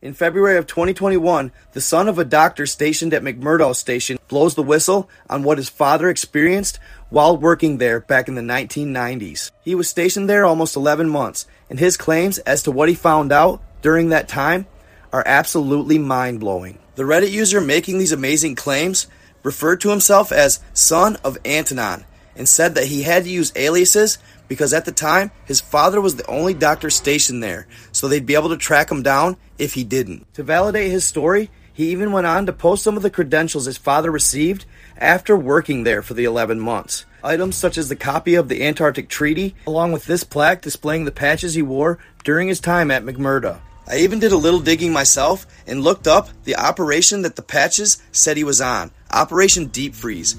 In February of 2021, the son of a doctor stationed at McMurdo Station blows the whistle on what his father experienced while working there back in the 1990s. He was stationed there almost 11 months, and his claims as to what he found out during that time are absolutely mind blowing. The Reddit user making these amazing claims referred to himself as son of Antonon and said that he had to use aliases because at the time his father was the only doctor stationed there, so they'd be able to track him down if he didn't. To validate his story, he even went on to post some of the credentials his father received after working there for the 11 months. Items such as the copy of the Antarctic Treaty, along with this plaque displaying the patches he wore during his time at McMurdo. I even did a little digging myself and looked up the operation that the patches said he was on Operation Deep Freeze.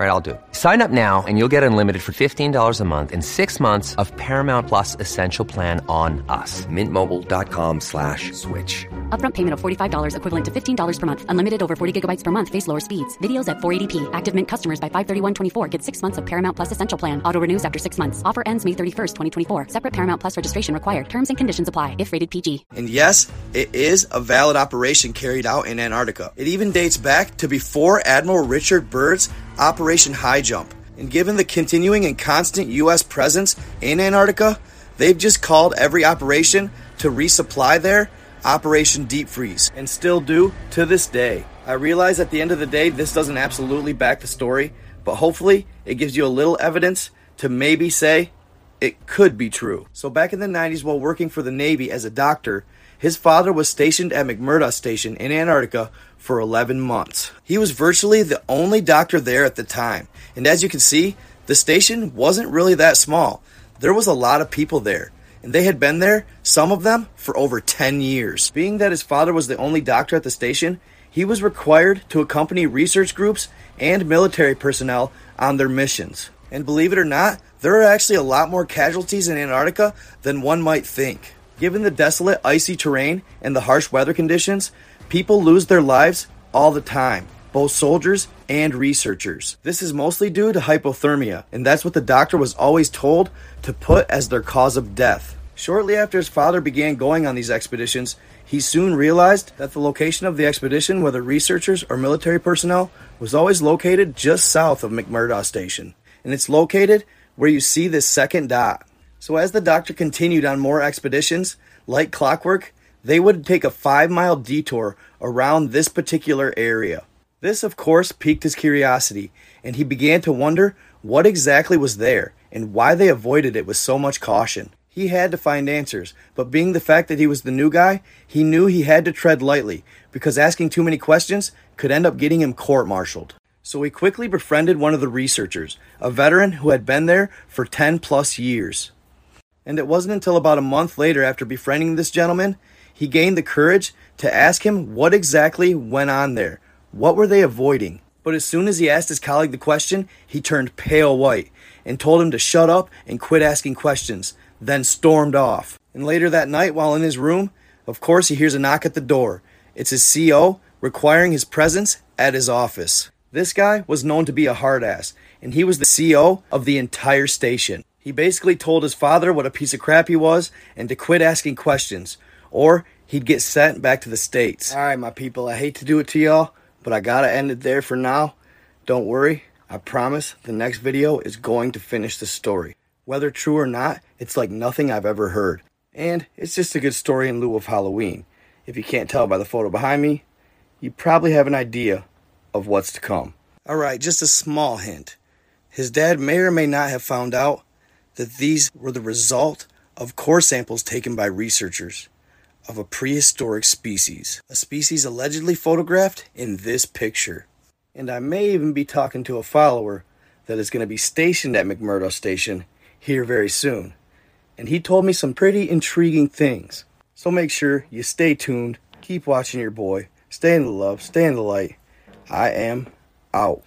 All right, I'll do it. Sign up now and you'll get unlimited for $15 a month in six months of Paramount Plus Essential Plan on us. Mintmobile.com slash switch. Upfront payment of $45 equivalent to $15 per month. Unlimited over 40 gigabytes per month. Face lower speeds. Videos at 480p. Active Mint customers by 531.24 get six months of Paramount Plus Essential Plan. Auto renews after six months. Offer ends May 31st, 2024. Separate Paramount Plus registration required. Terms and conditions apply if rated PG. And yes, it is a valid operation carried out in Antarctica. It even dates back to before Admiral Richard Byrd's Operation High Jump. And given the continuing and constant U.S. presence in Antarctica, they've just called every operation to resupply there Operation Deep Freeze, and still do to this day. I realize at the end of the day, this doesn't absolutely back the story, but hopefully it gives you a little evidence to maybe say it could be true. So, back in the 90s, while working for the Navy as a doctor, his father was stationed at McMurdo Station in Antarctica for 11 months. He was virtually the only doctor there at the time, and as you can see, the station wasn't really that small. There was a lot of people there, and they had been there, some of them, for over 10 years. Being that his father was the only doctor at the station, he was required to accompany research groups and military personnel on their missions. And believe it or not, there are actually a lot more casualties in Antarctica than one might think. Given the desolate, icy terrain and the harsh weather conditions, people lose their lives all the time, both soldiers and researchers. This is mostly due to hypothermia, and that's what the doctor was always told to put as their cause of death. Shortly after his father began going on these expeditions, he soon realized that the location of the expedition, whether researchers or military personnel, was always located just south of McMurdo Station. And it's located where you see this second dot. So as the doctor continued on more expeditions, like clockwork, they would take a five mile detour around this particular area. This, of course, piqued his curiosity, and he began to wonder what exactly was there and why they avoided it with so much caution. He had to find answers, but being the fact that he was the new guy, he knew he had to tread lightly because asking too many questions could end up getting him court martialed. So he quickly befriended one of the researchers, a veteran who had been there for 10 plus years. And it wasn't until about a month later, after befriending this gentleman, he gained the courage to ask him what exactly went on there. What were they avoiding? But as soon as he asked his colleague the question, he turned pale white and told him to shut up and quit asking questions, then stormed off. And later that night, while in his room, of course, he hears a knock at the door. It's his CO requiring his presence at his office. This guy was known to be a hard ass, and he was the CEO of the entire station. He basically told his father what a piece of crap he was and to quit asking questions, or he'd get sent back to the States. Alright, my people, I hate to do it to y'all, but I gotta end it there for now. Don't worry, I promise the next video is going to finish the story. Whether true or not, it's like nothing I've ever heard. And it's just a good story in lieu of Halloween. If you can't tell by the photo behind me, you probably have an idea of what's to come. Alright, just a small hint. His dad may or may not have found out that these were the result of core samples taken by researchers of a prehistoric species, a species allegedly photographed in this picture. And I may even be talking to a follower that is going to be stationed at McMurdo Station here very soon. And he told me some pretty intriguing things. So make sure you stay tuned, keep watching your boy, stay in the love, stay in the light. I am out.